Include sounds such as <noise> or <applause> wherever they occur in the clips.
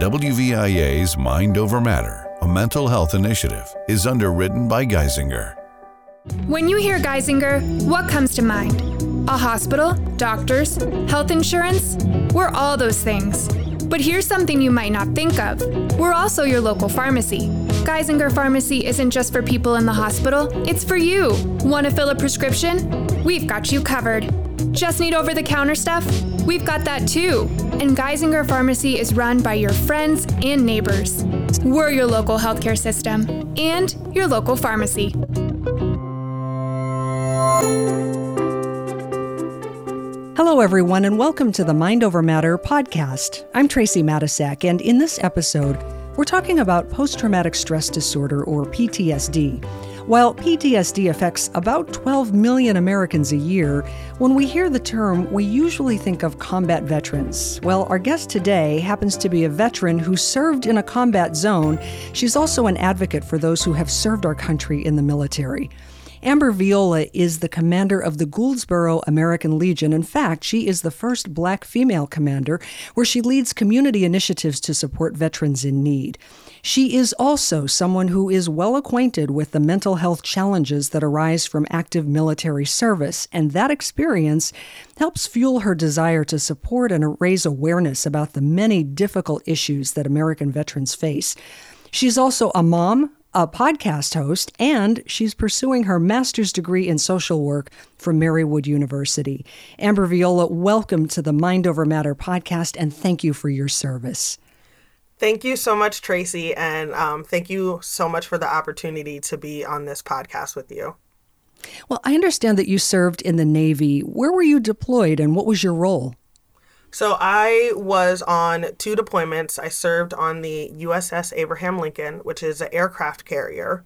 WVIA's Mind Over Matter, a mental health initiative, is underwritten by Geisinger. When you hear Geisinger, what comes to mind? A hospital, doctors, health insurance? We're all those things. But here's something you might not think of we're also your local pharmacy. Geisinger Pharmacy isn't just for people in the hospital, it's for you. Want to fill a prescription? We've got you covered. Just need over the counter stuff? We've got that too. And Geisinger Pharmacy is run by your friends and neighbors. We're your local healthcare system and your local pharmacy. Hello, everyone, and welcome to the Mind Over Matter podcast. I'm Tracey Matisak, and in this episode, we're talking about post traumatic stress disorder, or PTSD. While PTSD affects about 12 million Americans a year, when we hear the term, we usually think of combat veterans. Well, our guest today happens to be a veteran who served in a combat zone. She's also an advocate for those who have served our country in the military. Amber Viola is the commander of the Gouldsboro American Legion. In fact, she is the first black female commander, where she leads community initiatives to support veterans in need. She is also someone who is well acquainted with the mental health challenges that arise from active military service, and that experience helps fuel her desire to support and raise awareness about the many difficult issues that American veterans face. She's also a mom, a podcast host, and she's pursuing her master's degree in social work from Marywood University. Amber Viola, welcome to the Mind Over Matter podcast, and thank you for your service. Thank you so much, Tracey, and um, thank you so much for the opportunity to be on this podcast with you. Well, I understand that you served in the Navy. Where were you deployed, and what was your role? So I was on two deployments. I served on the USS Abraham Lincoln, which is an aircraft carrier.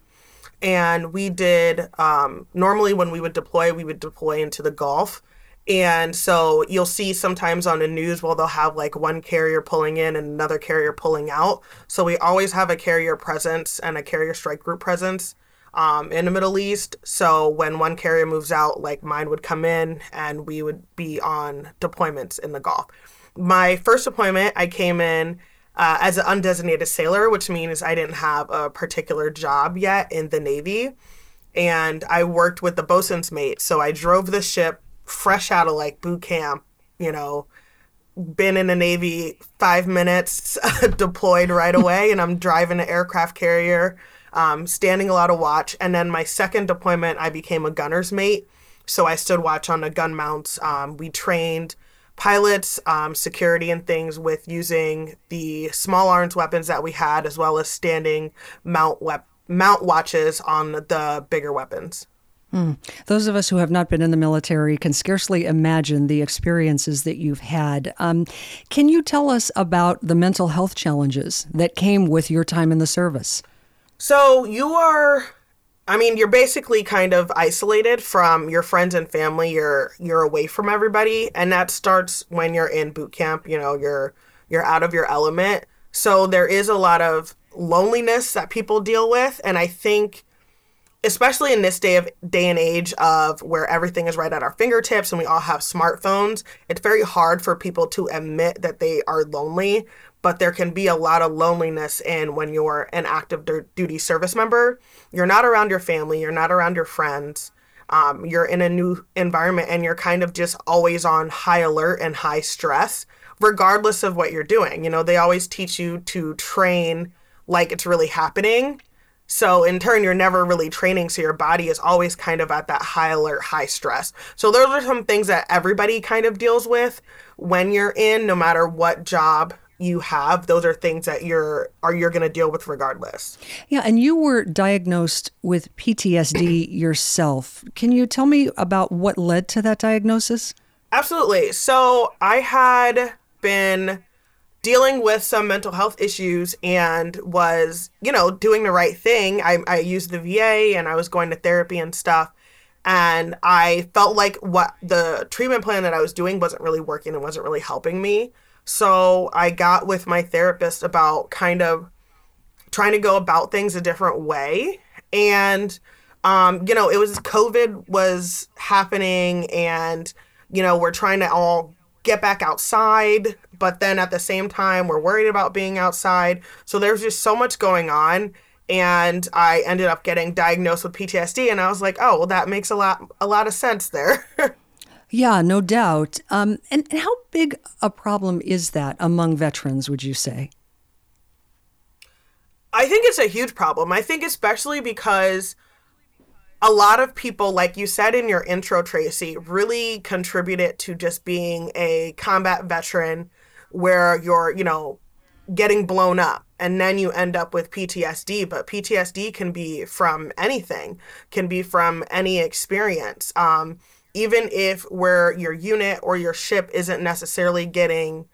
And we did, um, normally when we would deploy, we would deploy into the Gulf. And so you'll see sometimes on the news, well, they'll have like one carrier pulling in and another carrier pulling out. So we always have a carrier presence and a carrier strike group presence um, in the Middle East. So when one carrier moves out, like mine would come in and we would be on deployments in the Gulf. My first deployment, I came in uh, as an undesignated sailor, which means I didn't have a particular job yet in the Navy. And I worked with the bosun's mate. So I drove the ship fresh out of like boot camp, you know, been in the Navy five minutes, <laughs> deployed right <laughs> away, and I'm driving an aircraft carrier um, standing a lot of watch. And then my second deployment, I became a gunner's mate. So I stood watch on the gun mounts. Um, we trained pilots, um, security, and things with using the small arms weapons that we had, as well as standing mount wep- mount watches on the bigger weapons. Hmm. Those of us who have not been in the military can scarcely imagine the experiences that you've had. Um, can you tell us about the mental health challenges that came with your time in the service? So you are I mean, you're basically kind of isolated from your friends and family. You're you're away from everybody, and that starts when you're in boot camp. You know, you're you're out of your element. So there is a lot of loneliness that people deal with, and I think, especially in this day of day and age of where everything is right at our fingertips and we all have smartphones, it's very hard for people to admit that they are lonely but there can be a lot of loneliness in when you're an active duty service member. You're not around your family, you're not around your friends. Um, you're in a new environment and you're kind of just always on high alert and high stress, regardless of what you're doing. You know, they always teach you to train like it's really happening. So in turn, you're never really training. So your body is always kind of at that high alert, high stress. So those are some things that everybody kind of deals with when you're in, no matter what job you have those are things that you're are you're going to deal with regardless yeah and you were diagnosed with ptsd <clears throat> yourself can you tell me about what led to that diagnosis absolutely so i had been dealing with some mental health issues and was you know doing the right thing. I, I used the va and i was going to therapy and stuff. And i felt like what the treatment plan that i was doing wasn't really working and wasn't really helping me. So I got with my therapist about kind of trying to go about things a different way. And, um, you know, it was COVID was happening and, you know, we're trying to all get back outside, but then at the same time, we're worried about being outside. So there's just so much going on. And I ended up getting diagnosed with PTSD, and I was like, "Oh, well, that makes a lot a lot of sense there." <laughs> yeah, no doubt. Um, and, and how big a problem is that among veterans? Would you say? I think it's a huge problem. I think especially because a lot of people, like you said in your intro, Tracey, really contributed to just being a combat veteran where you're, you know, getting blown up and then you end up with PTSD. But PTSD can be from anything, can be from any experience. Um, even if where your unit or your ship isn't necessarily getting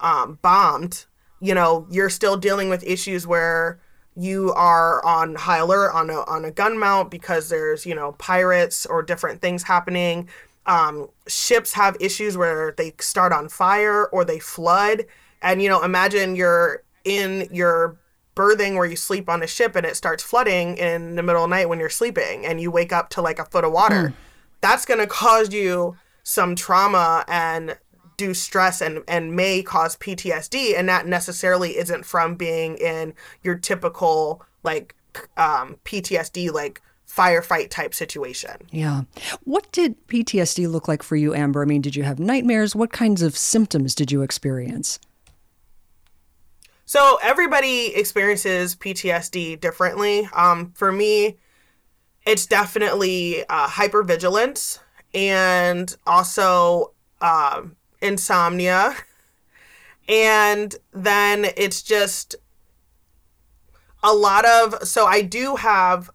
um, bombed, you know, you're still dealing with issues where you are on high alert on a on a gun mount because there's you know pirates or different things happening. Um, ships have issues where they start on fire or they flood, and you know imagine you're in your berthing where you sleep on a ship and it starts flooding in the middle of the night when you're sleeping and you wake up to like a foot of water. Mm. That's gonna cause you some trauma and do stress and and may cause PTSD and that necessarily isn't from being in your typical like um, PTSD like firefight type situation. Yeah. What did PTSD look like for you Amber? I mean, did you have nightmares? What kinds of symptoms did you experience? So everybody experiences PTSD differently. Um, for me, it's definitely uh, hypervigilance and also um, insomnia. <laughs> And then it's just a lot of so I do have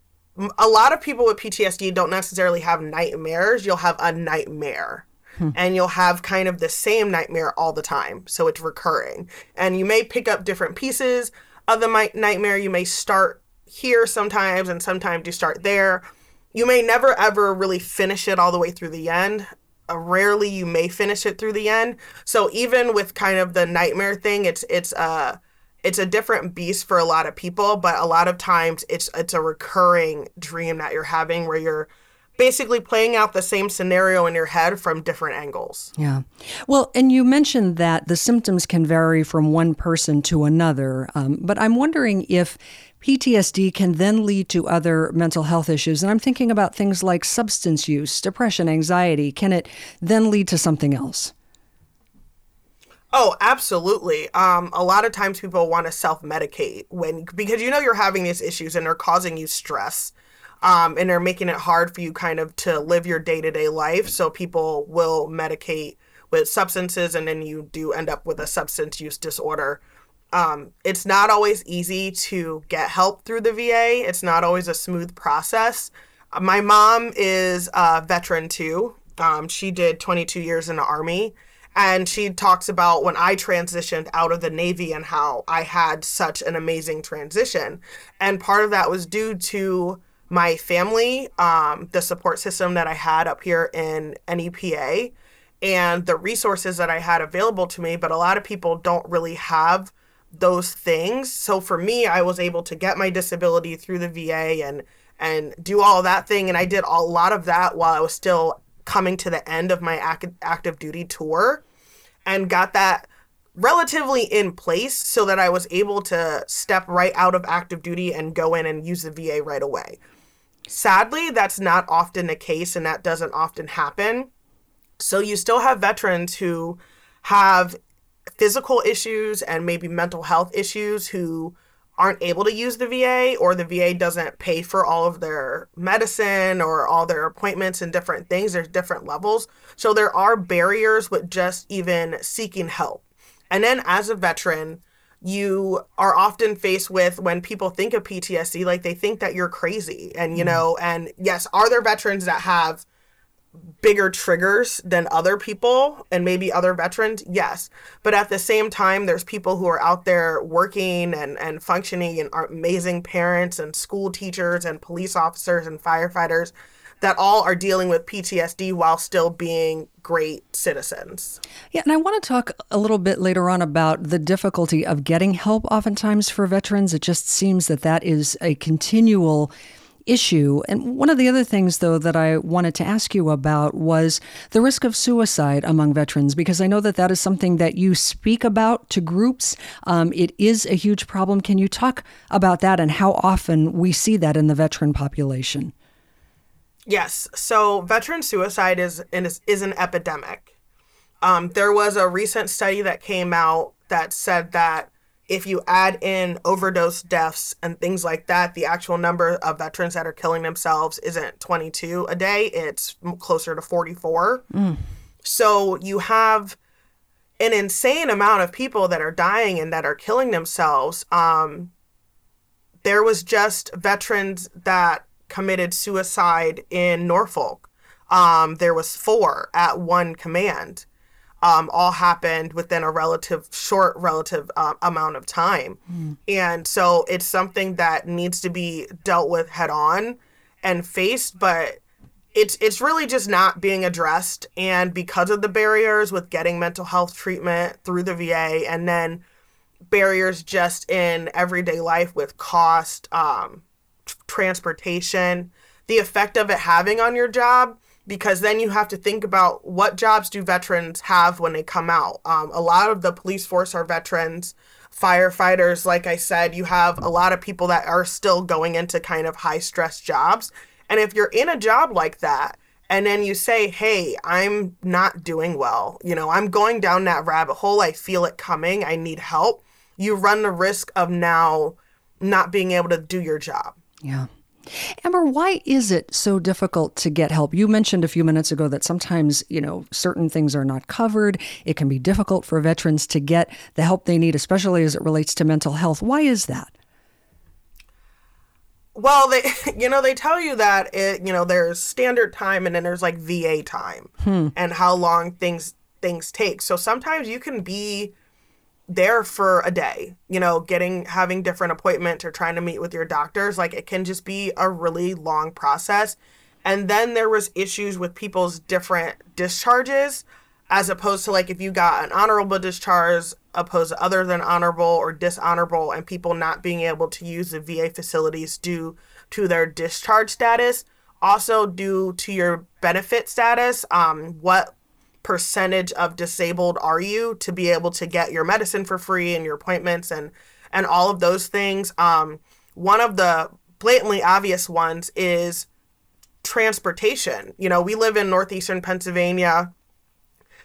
a lot of people with PTSD don't necessarily have nightmares. You'll have a nightmare. Hmm. And you'll have kind of the same nightmare all the time. So it's recurring. And you may pick up different pieces of the nightmare. You may start here sometimes, and sometimes you start there. You may never ever really finish it all the way through the end rarely you may finish it through the end. So even with kind of the nightmare thing, it's it's uh it's a different beast for a lot of people, but a lot of times it's it's a recurring dream that you're having where you're basically playing out the same scenario in your head from different angles. Yeah. Well, and you mentioned that the symptoms can vary from one person to another, um, but I'm wondering if PTSD can then lead to other mental health issues. And I'm thinking about things like substance use, depression, anxiety. Can it then lead to something else? Oh, absolutely. Um, a lot of times people want to self medicate when because you know you're having these issues and they're causing you stress. Um, and they're making it hard for you kind of to live your day to day life. So people will medicate with substances, and then you do end up with a substance use disorder. Um, it's not always easy to get help through the VA. It's not always a smooth process. My mom is a veteran too. Um, she did 22 years in the Army. And she talks about when I transitioned out of the Navy and how I had such an amazing transition. And part of that was due to my family, um, the support system that I had up here in NEPA, and the resources that I had available to me. But a lot of people don't really have those things. So for me, I was able to get my disability through the VA and and do all that thing and I did a lot of that while I was still coming to the end of my ac- active duty tour and got that relatively in place so that I was able to step right out of active duty and go in and use the VA right away. Sadly, that's not often the case and that doesn't often happen. So you still have veterans who have physical issues and maybe mental health issues who aren't able to use the VA or the VA doesn't pay for all of their medicine or all their appointments and different things. There's different levels. So there are barriers with just even seeking help. And then as a veteran, you are often faced with when people think of PTSD, like they think that you're crazy. And, you mm-hmm. know, and yes, are there veterans that have bigger triggers than other people and maybe other veterans yes but at the same time there's people who are out there working and, and functioning and are amazing parents and school teachers and police officers and firefighters that all are dealing with PTSD while still being great citizens. Yeah, and I want to talk a little bit later on about the difficulty of getting help oftentimes for veterans. It just seems that that is a continual issue. And one of the other things, though, that I wanted to ask you about was the risk of suicide among veterans, because I know that that is something that you speak about to groups. Um, it is a huge problem. Can you talk about that and how often we see that in the veteran population? Yes. So veteran suicide is is, an epidemic. Um, there was a recent study that came out that said that if you add in overdose deaths and things like that, the actual number of veterans that are killing themselves isn't 22 a day, it's closer to 44. Mm. So you have an insane amount of people that are dying and that are killing themselves. Um, there was just veterans that committed suicide in Norfolk. Um, there was four at one command um, all happened within a relative short relative uh, amount of time mm. and so it's something that needs to be dealt with head on and faced but it's it's really just not being addressed and because of the barriers with getting mental health treatment through the VA and then barriers just in everyday life with cost um, transportation the effect of it having on your job because then you have to think about what jobs do veterans have when they come out. Um, a lot of the police force are veterans, firefighters. Like I said, you have a lot of people that are still going into kind of high stress jobs. And if you're in a job like that, and then you say, hey, I'm not doing well, you know, I'm going down that rabbit hole, I feel it coming, I need help, you run the risk of now not being able to do your job. Yeah. Amber, why is it so difficult to get help? You mentioned a few minutes ago that sometimes, you know, certain things are not covered. It can be difficult for veterans to get the help they need, especially as it relates to mental health. Why is that? Well, they, <laughs> you know, they tell you that it, you know, there's standard time and then there's like VA time hmm. and how long things things take. So sometimes you can be there for a day, you know, getting having different appointments or trying to meet with your doctors, like it can just be a really long process. And then there was issues with people's different discharges as opposed to like if you got an honorable discharge opposed to other than honorable or dishonorable and people not being able to use the VA facilities due to their discharge status also due to your benefit status um, what percentage of disabled are you to be able to get your medicine for free and your appointments and and all of those things? Um, one of the blatantly obvious ones is transportation. You know we live in northeastern pennsylvania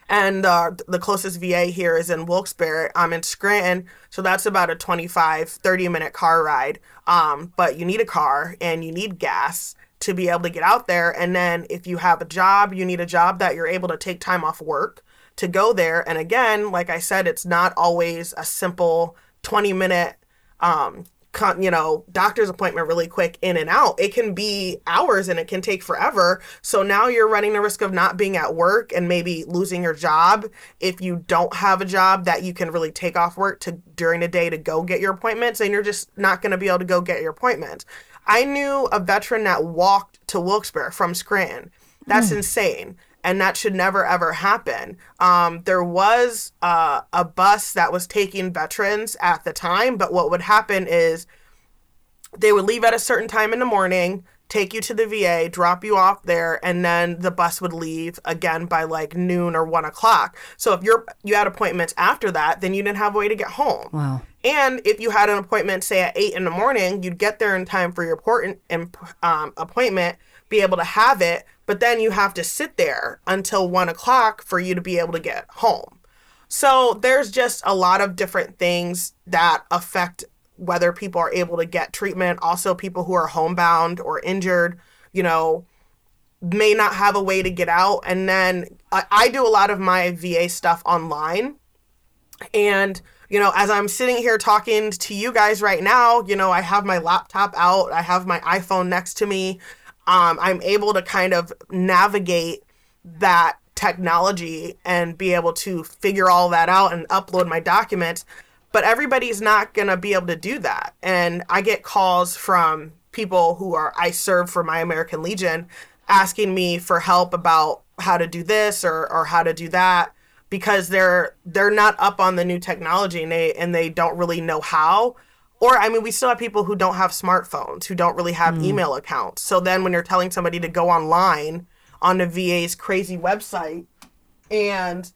and uh, the closest va here is in wilkes-barre. I'm in scranton so that's about a 25 30 minute car ride. Um, but you need a car and you need gas to be able to get out there. And then if you have a job, you need a job that you're able to take time off work to go there. And again, like I said, it's not always a simple 20 minute, um, con- you know, doctor's appointment really quick in and out. It can be hours and it can take forever. So now you're running the risk of not being at work and maybe losing your job if you don't have a job that you can really take off work to during the day to go get your appointments and you're just not going to be able to go get your appointments. I knew a veteran that walked to Wilkes-Barre from Scranton. That's mm. insane. And that should never ever happen. Um, there was uh, a bus that was taking veterans at the time, but what would happen is they would leave at a certain time in the morning, take you to the VA, drop you off there, and then the bus would leave again by like noon or one o'clock. So if you're you had appointments after that, then you didn't have a way to get home. Wow. And if you had an appointment, say at eight in the morning, you'd get there in time for your important um, appointment, be able to have it, but then you have to sit there until one o'clock for you to be able to get home. So there's just a lot of different things that affect whether people are able to get treatment. Also, people who are homebound or injured, you know, may not have a way to get out. And then I, I do a lot of my VA stuff online. And you know, as I'm sitting here talking to you guys right now, you know, I have my laptop out, I have my iPhone next to me. Um, I'm able to kind of navigate that technology and be able to figure all that out and upload my documents. But everybody's not going to be able to do that. And I get calls from people who are, I serve for my American Legion, asking me for help about how to do this or, or how to do that because they're they're not up on the new technology and they and they don't really know how or I mean, we still have people who don't have smartphones, who don't really have mm. email accounts. So then when you're telling somebody to go online on the VA's crazy website and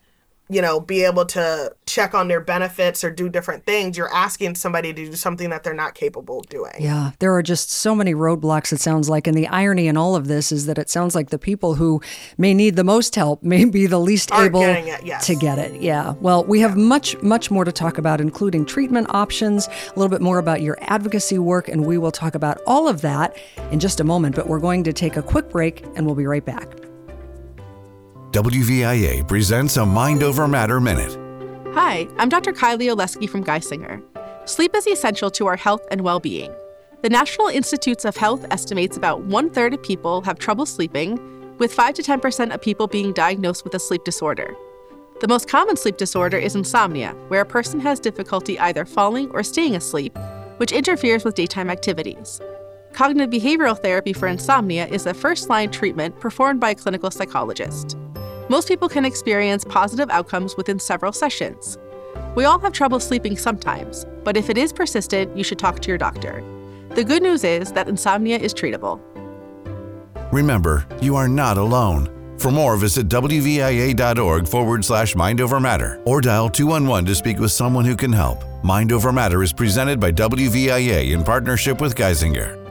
you know, be able to check on their benefits or do different things, you're asking somebody to do something that they're not capable of doing. Yeah, there are just so many roadblocks, it sounds like. And the irony in all of this is that it sounds like the people who may need the most help may be the least Aren't able it, yes. to get it. Yeah. Well, we have yeah. much, much more to talk about, including treatment options, a little bit more about your advocacy work, and we will talk about all of that in just a moment. But we're going to take a quick break, and we'll be right back. WVIA presents a Mind Over Matter Minute. Hi, I'm Dr. Kylie Oleski from Geisinger. Sleep is essential to our health and well being. The National Institutes of Health estimates about one third of people have trouble sleeping, with 5 to 10% of people being diagnosed with a sleep disorder. The most common sleep disorder is insomnia, where a person has difficulty either falling or staying asleep, which interferes with daytime activities. Cognitive behavioral therapy for insomnia is the first line treatment performed by a clinical psychologist. Most people can experience positive outcomes within several sessions. We all have trouble sleeping sometimes, but if it is persistent, you should talk to your doctor. The good news is that insomnia is treatable. Remember, you are not alone. For more, visit WVIA.org forward slash Mind Over Matter or dial 211 to speak with someone who can help. Mind Over Matter is presented by WVIA in partnership with Geisinger.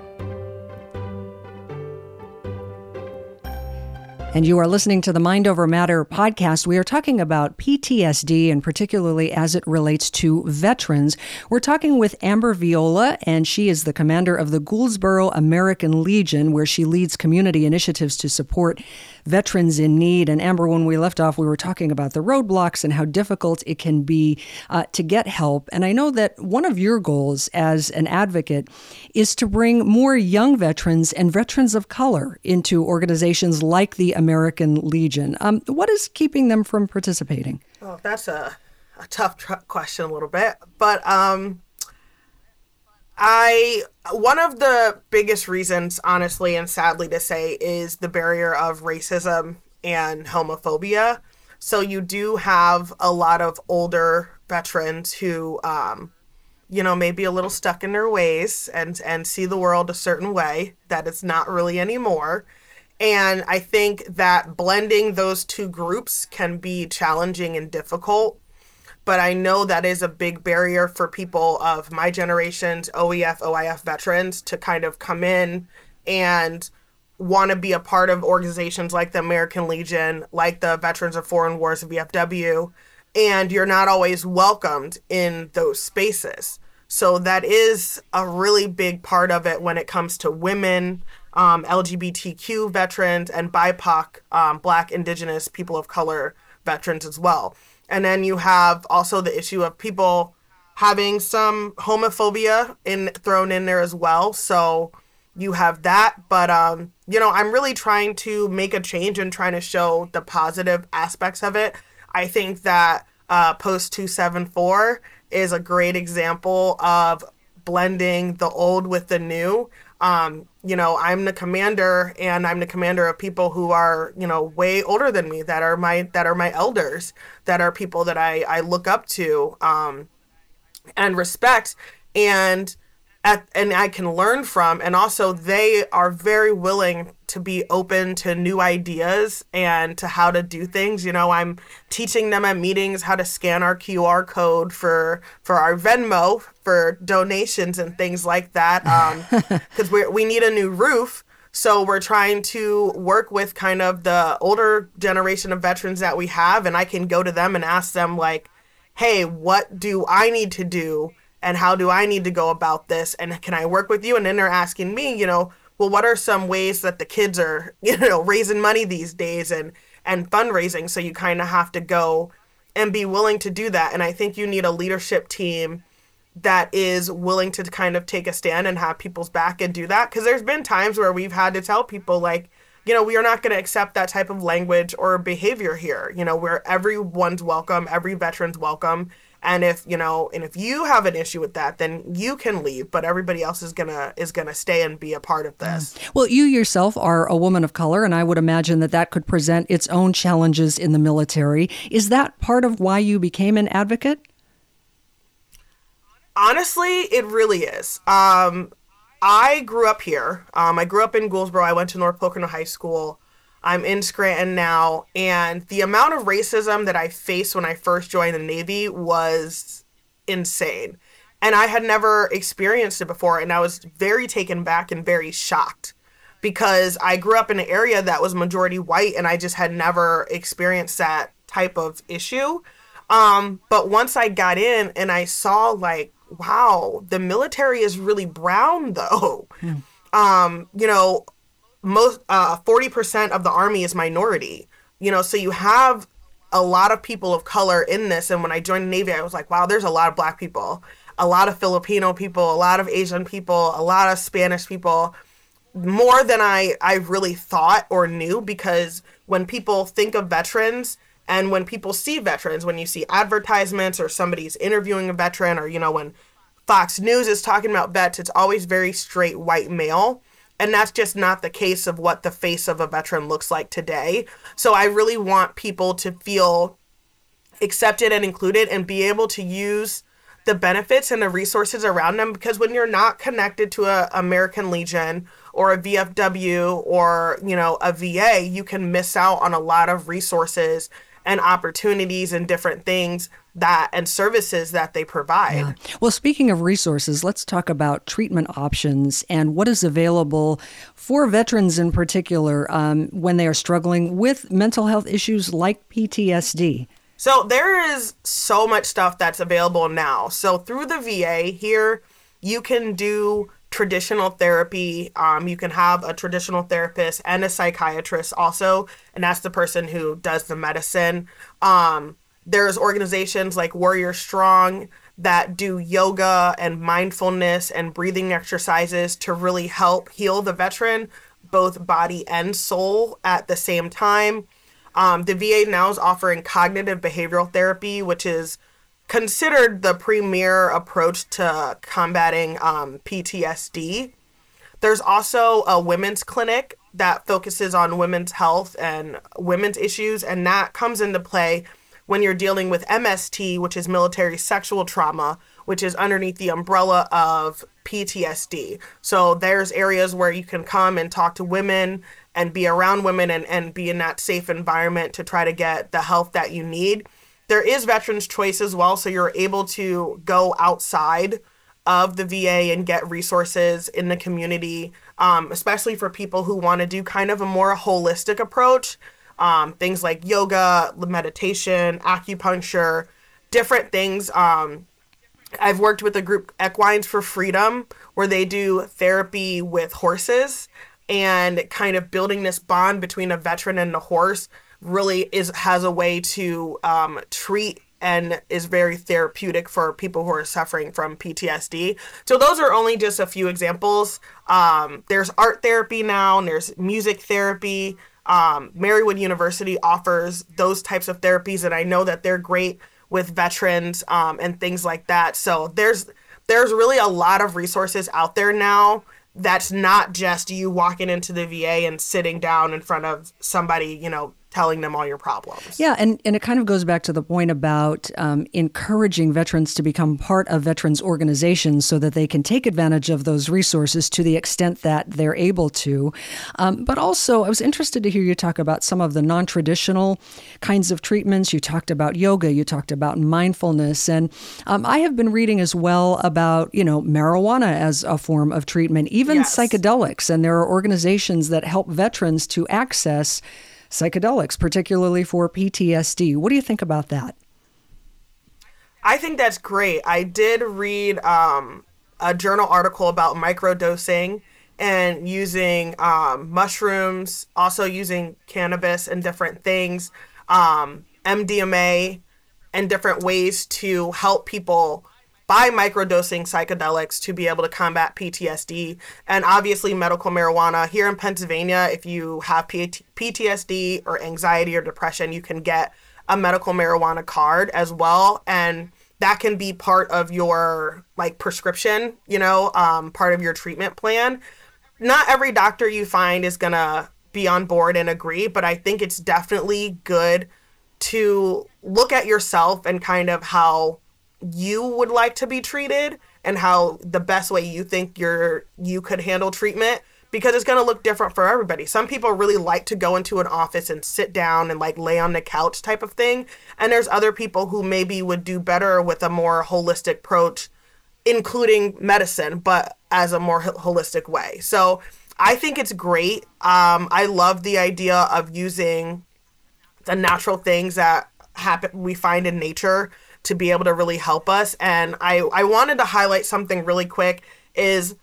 And you are listening to the Mind Over Matter podcast. We are talking about PTSD and particularly as it relates to veterans. We're talking with Amber Viola, and she is the commander of the Gouldsboro American Legion, where she leads community initiatives to support veterans in need. And Amber, when we left off, we were talking about the roadblocks and how difficult it can be uh, to get help. And I know that one of your goals as an advocate is to bring more young veterans and veterans of color into organizations like the American Legion. Um, what is keeping them from participating? Oh, that's a, a tough tr- question, a little bit. But um, I one of the biggest reasons, honestly and sadly to say, is the barrier of racism and homophobia. So you do have a lot of older veterans who, um, you know, may be a little stuck in their ways and and see the world a certain way that it's not really anymore. And I think that blending those two groups can be challenging and difficult but I know that is a big barrier for people of my generation's OEF, OIF veterans to kind of come in and want to be a part of organizations like the American Legion, like the Veterans of Foreign Wars, VFW, and you're not always welcomed in those spaces. So that is a really big part of it when it comes to women, um, LGBTQ veterans, and BIPOC, um, Black, Indigenous, people of color veterans as well. And then you have also the issue of people having some homophobia in thrown in there as well. So you have that, but um, you know, I'm really trying to make a change and trying to show the positive aspects of it. I think that uh, Post 274 is a great example of blending the old with the new um, you know, I'm the commander and I'm the commander of people who are, you know, way older than me that are my that are my elders, that are people that I, I look up to um, and respect. And at, and I can learn from. And also, they are very willing to be open to new ideas and to how to do things. You know, I'm teaching them at meetings how to scan our QR code for for our Venmo for donations and things like that. Because um, <laughs> we we need a new roof. So we're trying to work with kind of the older generation of veterans that we have, and I can go to them and ask them like, "Hey, what do I need to do?" And how do I need to go about this and can I work with you? And then they're asking me, you know, well, what are some ways that the kids are, <laughs> you know, raising money these days and and fundraising? So you kind of have to go and be willing to do that. And I think you need a leadership team that is willing to kind of take a stand and have people's back and do that. Because there's been times where we've had to tell people like, you know, we are not going to accept that type of language or behavior here. You know, where everyone's welcome, every veteran's welcome, and if you know and if you have an issue with that then you can leave but everybody else is gonna is gonna stay and be a part of this well you yourself are a woman of color and i would imagine that that could present its own challenges in the military is that part of why you became an advocate Honestly, it really is. Um, I grew up here. Um, I grew up in Gouldsboro. I went to North Pocono High School. I'm in Scranton now, and the amount of racism that I faced when I first joined the Navy was insane. And I had never experienced it before, and I was very taken back and very shocked because I grew up in an area that was majority white, and I just had never experienced that type of issue. Um, but once I got in and I saw like wow, the military is really brown <laughs> though. Hmm. Um, you know, most uh 40% of the army is minority. You know, so you have a lot of people of color in this and when I joined the Navy I was like, wow, there's a lot of black people, a lot of Filipino people, a lot of Asian people, a lot of Spanish people, more than I I really thought or knew because when people think of veterans, and when people see veterans, when you see advertisements or somebody's interviewing a veteran, or, you know, when Fox News is talking about vets, it's always very straight white male. And that's just not the case of what the face of a veteran looks like today. So I really want people to feel accepted and included and be able to use the benefits and the resources around them because when you're not connected to a American Legion or a VFW or, you know, a VA, you can miss out on a lot of resources and opportunities and different things that and services that they provide. Yeah. Well, speaking of resources, let's talk about treatment options and what is available for veterans in particular um, when they are struggling with mental health issues like PTSD. So there is so much stuff that's available now. So through the VA here, you can do traditional therapy. Um, you can have a traditional therapist and a psychiatrist also, and that's the person who does the medicine. Um, there's organizations like Warrior Strong that do yoga and mindfulness and breathing exercises to really help heal the veteran, both body and soul at the same time. Um, the VA now is offering cognitive behavioral therapy, which is considered the premier approach to combating um, PTSD. There's also a women's clinic that focuses on women's health and women's issues, and that comes into play when you're dealing with MST, which is military sexual trauma, which is underneath the umbrella of PTSD. So there's areas where you can come and talk to women and be around women and, and be in that safe environment to try to get the help that you need. There is Veterans Choice as well, so you're able to go outside of the VA and get resources in the community, um, especially for people who want to do kind of a more holistic approach. Um, things like yoga, meditation, acupuncture, different things. Um, I've worked with a group, Equines for Freedom, where they do therapy with horses and kind of building this bond between a veteran and the horse really is has a way to um, treat and is very therapeutic for people who are suffering from PTSD. So those are only just a few examples. Um, there's art therapy now, and there's music therapy. Um, Marywood University offers those types of therapies, and I know that they're great with veterans um, and things like that. So there's there's really a lot of resources out there now that's not just you walking into the VA and sitting down in front of somebody, you know, telling them all your problems. Yeah, and, and it kind of goes back to the point about um, encouraging veterans to become part of veterans organizations so that they can take advantage of those resources to the extent that they're able to. Um, but also, I was interested to hear you talk about some of the non traditional kinds of treatments. You talked about yoga, you talked about mindfulness, and um, I have been reading as well about, you know, marijuana as a form of treatment, even yes. psychedelics. And there are organizations that help veterans to access psychedelics, particularly for PTSD. What do you think about that? I think that's great. I did read um, a journal article about microdosing and using um, mushrooms, also using cannabis and different things, um, MDMA, and different ways to help people by microdosing psychedelics to be able to combat PTSD. And obviously, medical marijuana. Here in Pennsylvania, if you have PTSD or anxiety or depression, you can get a medical marijuana card as well. And that can be part of your like prescription, you know, um, part of your treatment plan. Not every doctor you find is gonna be on board and agree, but I think it's definitely good to look at yourself and kind of how you would like to be treated and how the best way you think you're you could handle treatment because it's going to look different for everybody. Some people really like to go into an office and sit down and like lay on the couch type of thing, and there's other people who maybe would do better with a more holistic approach including medicine but as a more holistic way. So I think it's great. Um, I love the idea of using the natural things that happen we find in nature to be able to really help us. And I, I wanted to highlight something really quick is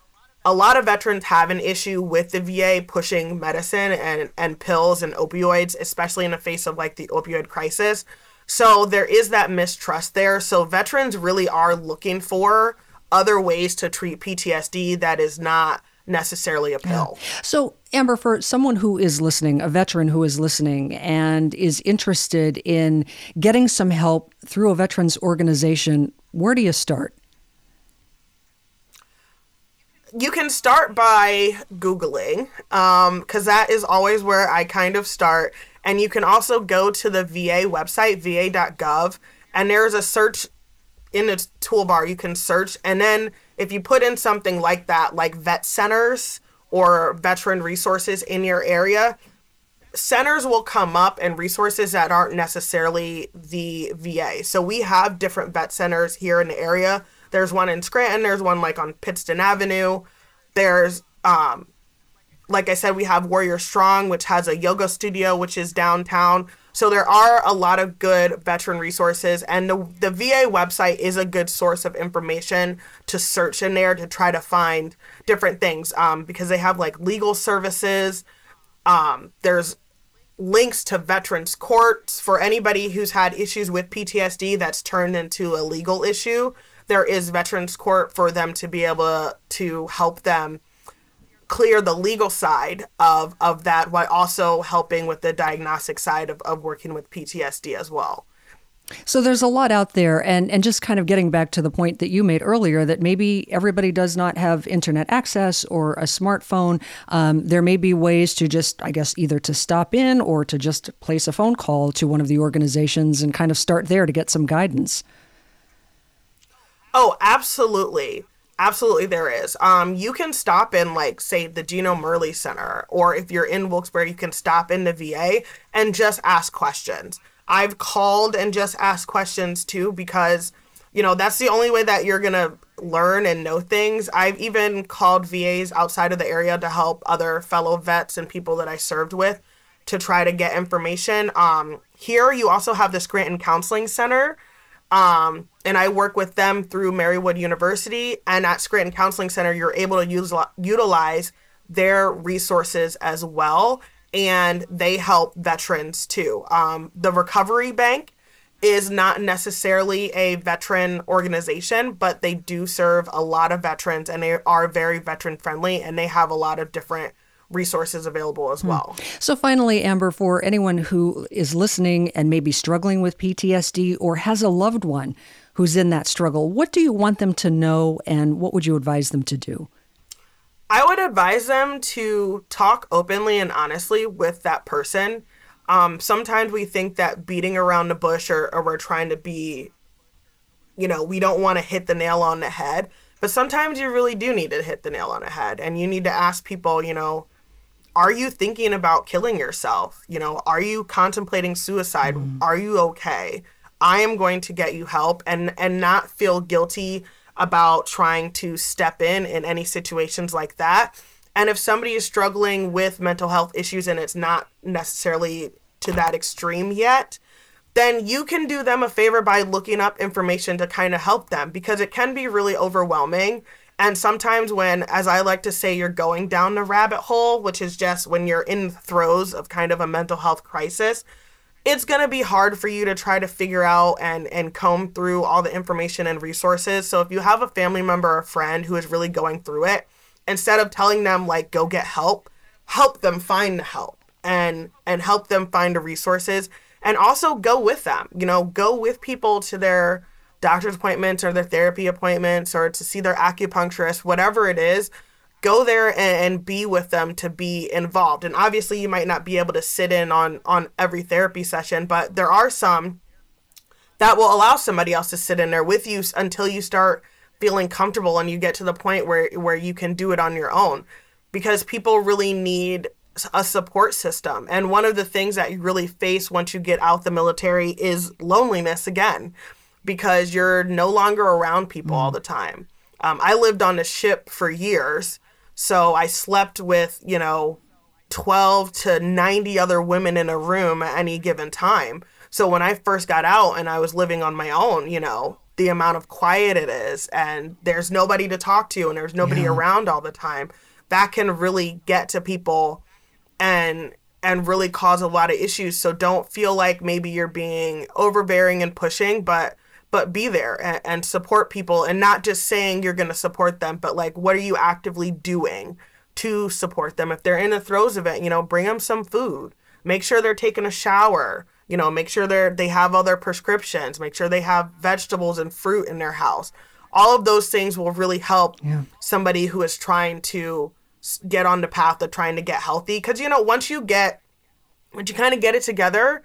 a lot of veterans have an issue with the VA pushing medicine and, and pills and opioids, especially in the face of like the opioid crisis. So there is that mistrust there. So veterans really are looking for other ways to treat PTSD that is not necessarily a pill. Yeah. So, Amber, for someone who is listening, a veteran who is listening and is interested in getting some help through a veterans organization, where do you start? You can start by Googling, because um, that is always where I kind of start. And you can also go to the VA website, va.gov, and there's a search in the toolbar. You can search, and then if you put in something like that, like vet centers or veteran resources in your area, centers will come up and resources that aren't necessarily the VA. So we have different vet centers here in the area. There's one in Scranton, there's one like on Pittston Avenue. There's um like I said, we have Warrior Strong, which has a yoga studio, which is downtown. So there are a lot of good veteran resources, and the, the VA website is a good source of information to search in there to try to find different things um, because they have like legal services. Um, there's links to veterans courts for anybody who's had issues with PTSD that's turned into a legal issue. There is veterans court for them to be able to help them clear the legal side of of that while also helping with the diagnostic side of, of working with PTSD as well. So there's a lot out there, and, and just kind of getting back to the point that you made earlier that maybe everybody does not have internet access or a smartphone. Um, there may be ways to just, I guess, either to stop in or to just place a phone call to one of the organizations and kind of start there to get some guidance. Oh, absolutely. Absolutely, there is. Um, you can stop in, like, say, the Gino Merli Center, or if you're in Wilkes-Barre, you can stop in the VA and just ask questions. I've called and just asked questions too because, you know, that's the only way that you're gonna learn and know things. I've even called VAs outside of the area to help other fellow vets and people that I served with to try to get information. Um, here, you also have the Scranton Counseling Center um, and I work with them through Marywood University. And at Scranton Counseling Center, you're able to use, utilize their resources as well. And they help veterans too. Um, the Recovery Bank is not necessarily a veteran organization, but they do serve a lot of veterans and they are very veteran friendly and they have a lot of different resources available as hmm. well. So, finally, Amber, for anyone who is listening and maybe struggling with PTSD or has a loved one who's in that struggle, what do you want them to know and what would you advise them to do? I would advise them to talk openly and honestly with that person. Um, sometimes we think that beating around the bush or, or we're trying to be, you know, we don't want to hit the nail on the head. But sometimes you really do need to hit the nail on the head. And you need to ask people, you know, are you thinking about killing yourself? You know, are you contemplating suicide? Mm. Are you okay? I am going to get you help and and not feel guilty about trying to step in in any situations like that. And if somebody is struggling with mental health issues and it's not necessarily to that extreme yet, then you can do them a favor by looking up information to kind of help them because it can be really overwhelming and sometimes, when, as I like to say, you're going down the rabbit hole, which is just when you're in throes of kind of a mental health crisis, it's going to be hard for you to try to figure out and, and comb through all the information and resources. So, if you have a family member or friend who is really going through it, instead of telling them, like, go get help, help them find the help and and help them find the resources and also go with them you know go with people to their doctor's appointments or their therapy appointments or to see their acupuncturist, whatever it is, go there and, and, be with them to be involved. And obviously, you might not be able to sit in on on every therapy session, but there are some that will allow somebody else to sit in there with you until you start feeling comfortable and you get to the point where where you can do it on your own because people really need a support system. And one of the things that you really face once you get out the military is loneliness again because you're no longer around people mm. all the time. Um, I lived on a ship for years, so I slept with, you know, 12 to 90 other women in a room at any given time. So when I first got out and I was living on my own, you know, the amount of quiet it is and there's nobody to talk to and there's nobody yeah. around all the time, that can really get to people and and really cause a lot of issues. So don't feel like maybe you're being overbearing and pushing, but but be there and, and support people and not just saying you're going to support them, but like what are you actively doing to support them? If they're in the throes of it, you know, bring them some food. Make sure they're taking a shower. You know, make sure they're they have all their prescriptions. Make sure they have vegetables and fruit in their house. All of those things will really help yeah. somebody who is trying to get on the path of trying to get healthy. Because you know, once you get, once you kind of get it together,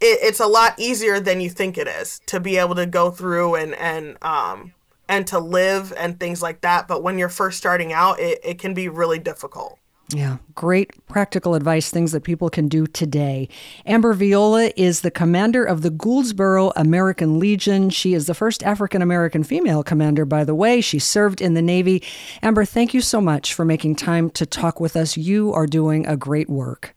it, it's a lot easier than you think it is to be able to go through and and um and to live and things like that. But when you're first starting out, it, it can be really difficult. Yeah, great practical advice, things that people can do today. Amber Viola is the commander of the Gouldsboro American Legion. She is the first African American female commander, by the way. She served in the Navy. Amber, thank you so much for making time to talk with us. You are doing a great work.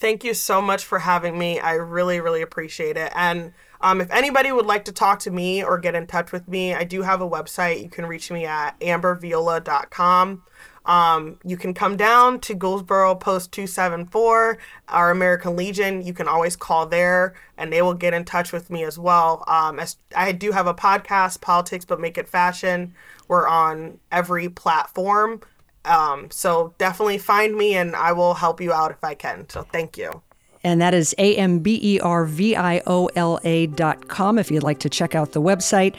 Thank you so much for having me. I really, really appreciate it. And um, if anybody would like to talk to me or get in touch with me, I do have a website. You can reach me at amberviola.com. Um, you can come down to Gouldsboro Post 274, our American Legion. You can always call there and they will get in touch with me as well. Um, as I do have a podcast, Politics But Make It Fashion. We're on every platform. Um, so definitely find me and I will help you out if I can. So thank you. And that is A M B E R V I O L A dot com if you'd like to check out the website.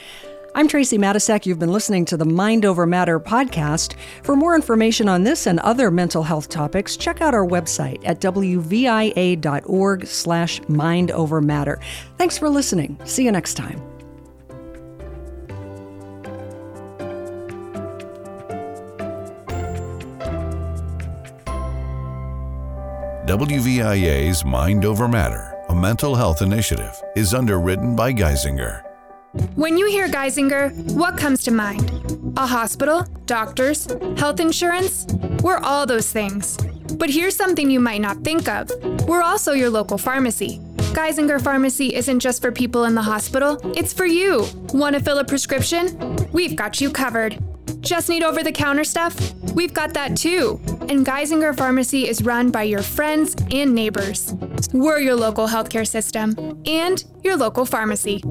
I'm Tracey Matisak. You've been listening to the Mind Over Matter podcast. For more information on this and other mental health topics, check out our website at wvia.org slash mind over matter. Thanks for listening. See you next time. WVIA's Mind Over Matter, a mental health initiative, is underwritten by Geisinger. When you hear Geisinger, what comes to mind? A hospital, doctors, health insurance? We're all those things. But here's something you might not think of we're also your local pharmacy. Geisinger Pharmacy isn't just for people in the hospital, it's for you. Want to fill a prescription? We've got you covered. Just need over the counter stuff? We've got that too. And Geisinger Pharmacy is run by your friends and neighbors. We're your local healthcare system and your local pharmacy.